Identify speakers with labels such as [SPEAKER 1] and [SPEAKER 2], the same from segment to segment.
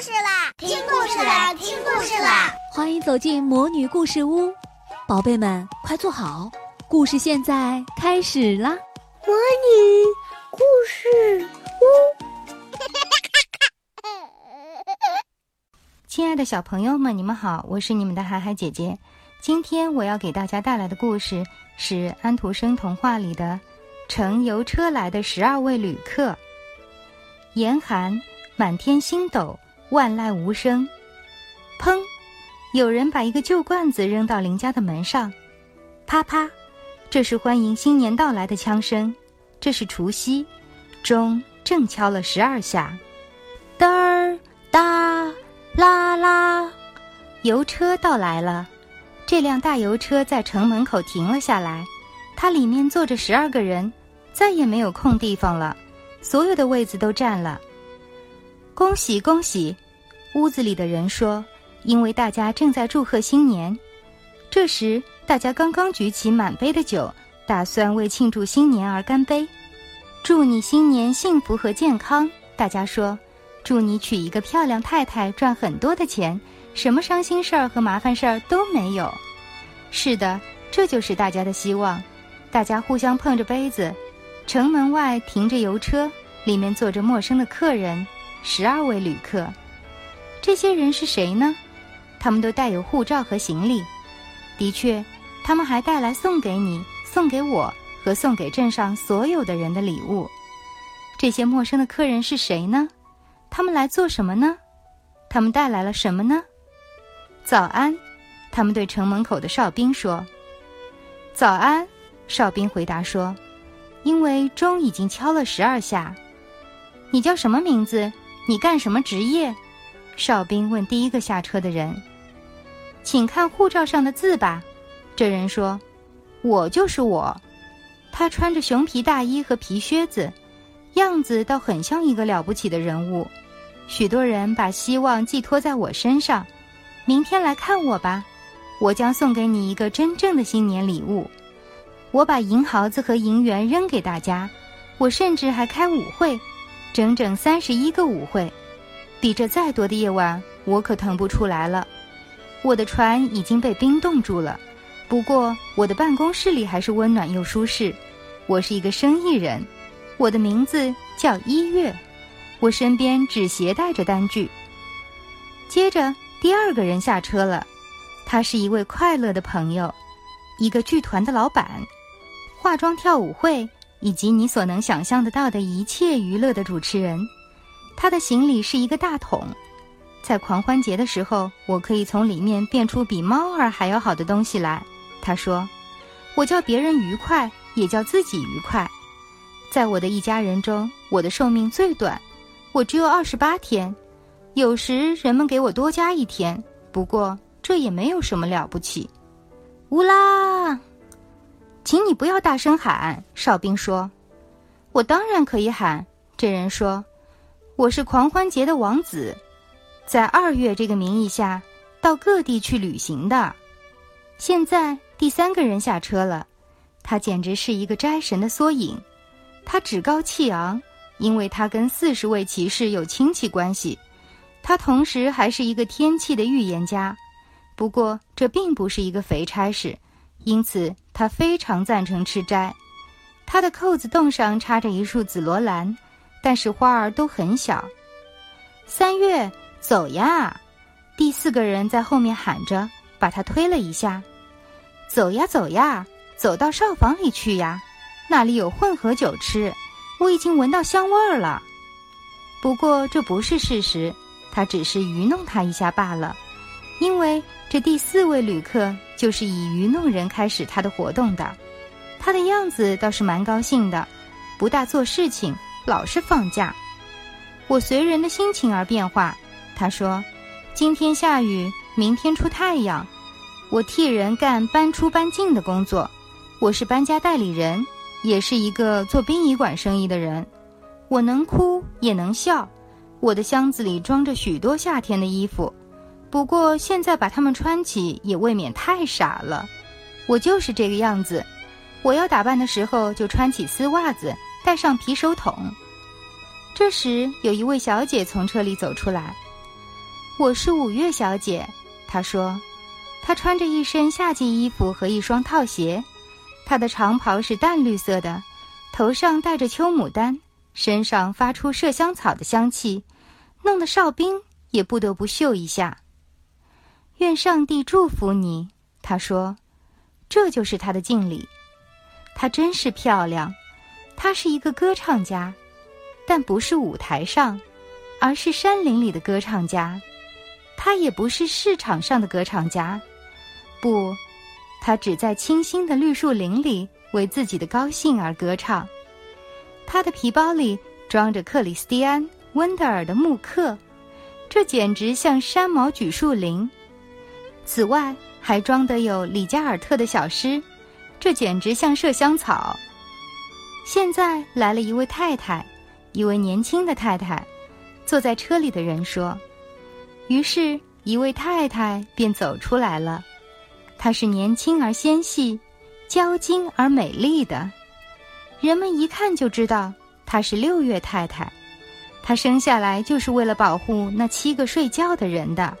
[SPEAKER 1] 事啦！听故事啦！听故事啦！
[SPEAKER 2] 欢迎走进魔女故事屋，宝贝们快坐好，故事现在开始啦！
[SPEAKER 3] 魔女故事屋，
[SPEAKER 4] 亲爱的小朋友们，你们好，我是你们的海海姐姐。今天我要给大家带来的故事是安徒生童话里的《乘邮车来的十二位旅客》。严寒，满天星斗，万籁无声。砰！有人把一个旧罐子扔到邻家的门上。啪啪！这是欢迎新年到来的枪声。这是除夕，钟正敲了十二下。嘚儿哒啦啦，油车到来了。这辆大油车在城门口停了下来，它里面坐着十二个人，再也没有空地方了。所有的位子都占了。恭喜恭喜！屋子里的人说：“因为大家正在祝贺新年。”这时，大家刚刚举起满杯的酒，打算为庆祝新年而干杯。祝你新年幸福和健康！大家说：“祝你娶一个漂亮太太，赚很多的钱，什么伤心事儿和麻烦事儿都没有。”是的，这就是大家的希望。大家互相碰着杯子。城门外停着油车，里面坐着陌生的客人，十二位旅客。这些人是谁呢？他们都带有护照和行李。的确，他们还带来送给你、送给我和送给镇上所有的人的礼物。这些陌生的客人是谁呢？他们来做什么呢？他们带来了什么呢？早安，他们对城门口的哨兵说。早安，哨兵回答说。因为钟已经敲了十二下，你叫什么名字？你干什么职业？哨兵问第一个下车的人。请看护照上的字吧。这人说：“我就是我。”他穿着熊皮大衣和皮靴子，样子倒很像一个了不起的人物。许多人把希望寄托在我身上。明天来看我吧，我将送给你一个真正的新年礼物。我把银毫子和银元扔给大家，我甚至还开舞会，整整三十一个舞会，比这再多的夜晚我可腾不出来了。我的船已经被冰冻住了，不过我的办公室里还是温暖又舒适。我是一个生意人，我的名字叫一月，我身边只携带着单据。接着，第二个人下车了，他是一位快乐的朋友，一个剧团的老板。化妆跳舞会以及你所能想象得到的一切娱乐的主持人，他的行李是一个大桶。在狂欢节的时候，我可以从里面变出比猫儿还要好的东西来。他说：“我叫别人愉快，也叫自己愉快。在我的一家人中，我的寿命最短，我只有二十八天。有时人们给我多加一天，不过这也没有什么了不起。”乌拉。请你不要大声喊，哨兵说：“我当然可以喊。”这人说：“我是狂欢节的王子，在二月这个名义下到各地去旅行的。”现在第三个人下车了，他简直是一个斋神的缩影。他趾高气昂，因为他跟四十位骑士有亲戚关系。他同时还是一个天气的预言家，不过这并不是一个肥差事。因此，他非常赞成吃斋。他的扣子洞上插着一束紫罗兰，但是花儿都很小。三月，走呀！第四个人在后面喊着，把他推了一下。走呀，走呀，走到哨房里去呀！那里有混合酒吃，我已经闻到香味儿了。不过这不是事实，他只是愚弄他一下罢了，因为这第四位旅客。就是以愚弄人开始他的活动的，他的样子倒是蛮高兴的，不大做事情，老是放假。我随人的心情而变化。他说：“今天下雨，明天出太阳。”我替人干搬出搬进的工作，我是搬家代理人，也是一个做殡仪馆生意的人。我能哭也能笑，我的箱子里装着许多夏天的衣服。不过现在把它们穿起也未免太傻了，我就是这个样子。我要打扮的时候就穿起丝袜子，戴上皮手桶。这时有一位小姐从车里走出来，我是五月小姐。”她说：“她穿着一身夏季衣服和一双套鞋，她的长袍是淡绿色的，头上戴着秋牡丹，身上发出麝香草的香气，弄得哨兵也不得不嗅一下。”愿上帝祝福你，他说：“这就是他的敬礼。她真是漂亮，她是一个歌唱家，但不是舞台上。”而是山林里的歌唱家，他也不是市场上的歌唱家，不，他只在清新的绿树林里为自己的高兴而歌唱。他的皮包里装着克里斯蒂安·温德尔的木刻，这简直像山毛榉树林。此外，还装得有里加尔特的小诗，这简直像麝香草。现在来了一位太太，一位年轻的太太。坐在车里的人说：“于是，一位太太便走出来了。她是年轻而纤细、娇矜而美丽的。人们一看就知道她是六月太太。她生下来就是为了保护那七个睡觉的人的。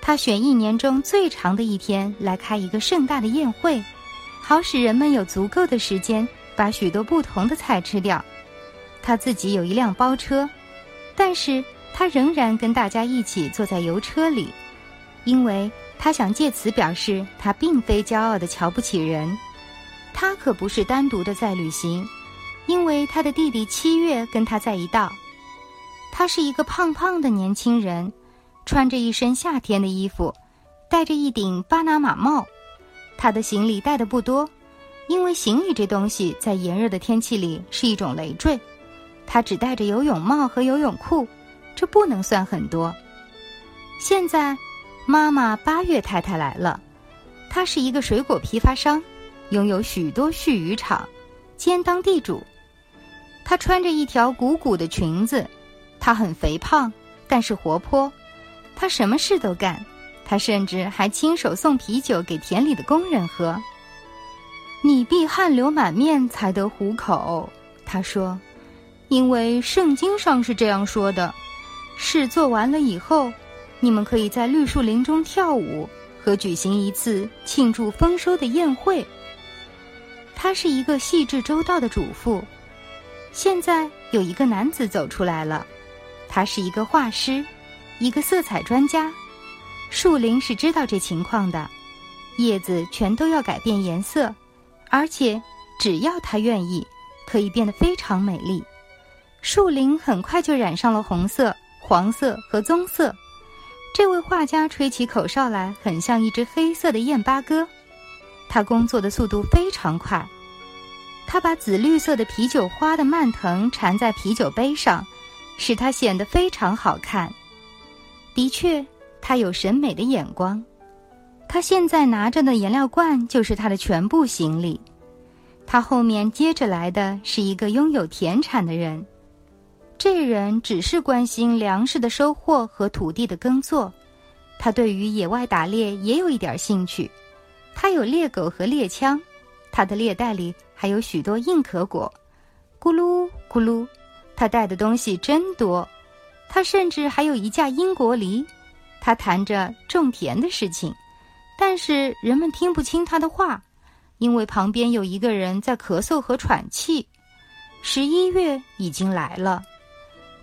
[SPEAKER 4] 他选一年中最长的一天来开一个盛大的宴会，好使人们有足够的时间把许多不同的菜吃掉。他自己有一辆包车。”但是他仍然跟大家一起坐在油车里，因为他想借此表示他并非骄傲的瞧不起人。他可不是单独的在旅行，因为他的弟弟七月跟他在一道。他是一个胖胖的年轻人，穿着一身夏天的衣服，戴着一顶巴拿马帽。他的行李带的不多，因为行李这东西在炎热的天气里是一种累赘。他只戴着游泳帽和游泳裤，这不能算很多。现在，妈妈八月太太来了，她是一个水果批发商，拥有许多蓄鱼场，兼当地主。她穿着一条鼓鼓的裙子，她很肥胖，但是活泼。他什么事都干，他甚至还亲手送啤酒给田里的工人喝。你必汗流满面才得糊口，他说。因为圣经上是这样说的：事做完了以后，你们可以在绿树林中跳舞和举行一次庆祝丰收的宴会。他是一个细致周到的主妇。现在有一个男子走出来了，他是一个画师，一个色彩专家。树林是知道这情况的，叶子全都要改变颜色，而且只要他愿意，可以变得非常美丽。树林很快就染上了红色、黄色和棕色。这位画家吹起口哨来，很像一只黑色的燕八哥。他工作的速度非常快。他把紫绿色的啤酒花的蔓藤缠在啤酒杯上，使它显得非常好看。的确，他有审美的眼光。他现在拿着的颜料罐就是他的全部行李。他后面接着来的是一个拥有田产的人。这人只是关心粮食的收获和土地的耕作，他对于野外打猎也有一点兴趣。他有猎狗和猎枪，他的猎袋里还有许多硬壳果，咕噜咕噜。他带的东西真多，他甚至还有一架英国梨。他谈着种田的事情，但是人们听不清他的话，因为旁边有一个人在咳嗽和喘气。十一月已经来了。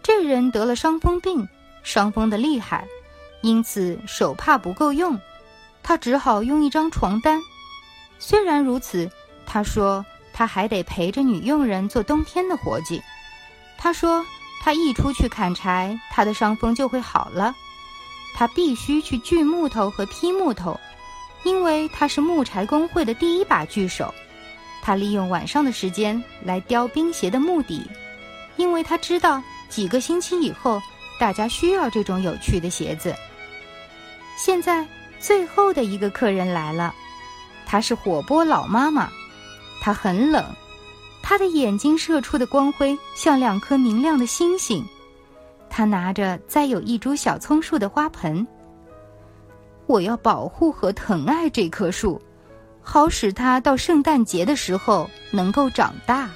[SPEAKER 4] 这人得了伤风病，伤风的厉害，因此手帕不够用，他只好用一张床单。虽然如此，他说他还得陪着女佣人做冬天的活计。他说他一出去砍柴，他的伤风就会好了。他必须去锯木头和劈木头，因为他是木柴工会的第一把锯手。他利用晚上的时间来雕冰鞋的木底，因为他知道。几个星期以后，大家需要这种有趣的鞋子。现在最后的一个客人来了，她是火波老妈妈，她很冷，他的眼睛射出的光辉像两颗明亮的星星。他拿着栽有一株小葱树的花盆。我要保护和疼爱这棵树，好使它到圣诞节的时候能够长大。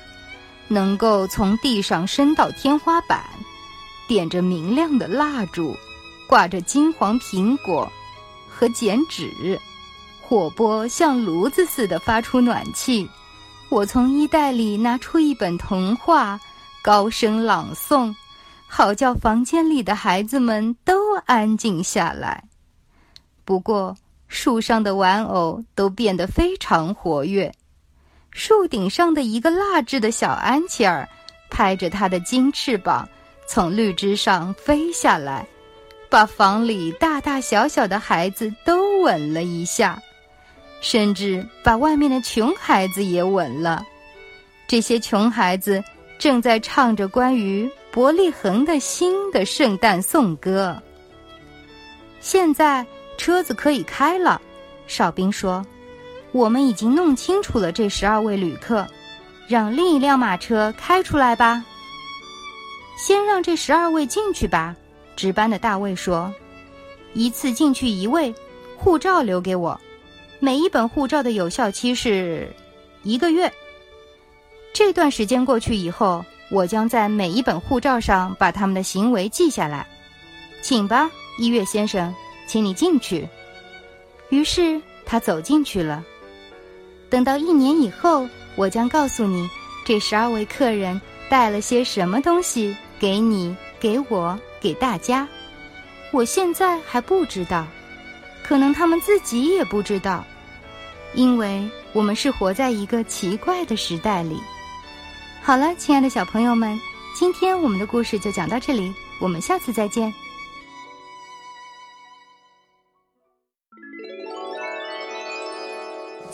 [SPEAKER 4] 能够从地上伸到天花板，点着明亮的蜡烛，挂着金黄苹果和剪纸，火波像炉子似的发出暖气。我从衣袋里拿出一本童话，高声朗诵，好叫房间里的孩子们都安静下来。不过，树上的玩偶都变得非常活跃。树顶上的一个蜡制的小安琪儿，拍着它的金翅膀，从绿枝上飞下来，把房里大大小小的孩子都吻了一下，甚至把外面的穷孩子也吻了。这些穷孩子正在唱着关于伯利恒的新的圣诞颂歌。现在。车子可以开了，哨兵说：“我们已经弄清楚了这十二位旅客，让另一辆马车开出来吧。先让这十二位进去吧。”值班的大卫说：“一次进去一位，护照留给我，每一本护照的有效期是一个月。这段时间过去以后，我将在每一本护照上把他们的行为记下来。请吧，一月先生。”请你进去。于是他走进去了。等到一年以后，我将告诉你，这十二位客人带了些什么东西给你、给我、给大家。我现在还不知道，可能他们自己也不知道，因为我们是活在一个奇怪的时代里。好了，亲爱的小朋友们，今天我们的故事就讲到这里，我们下次再见。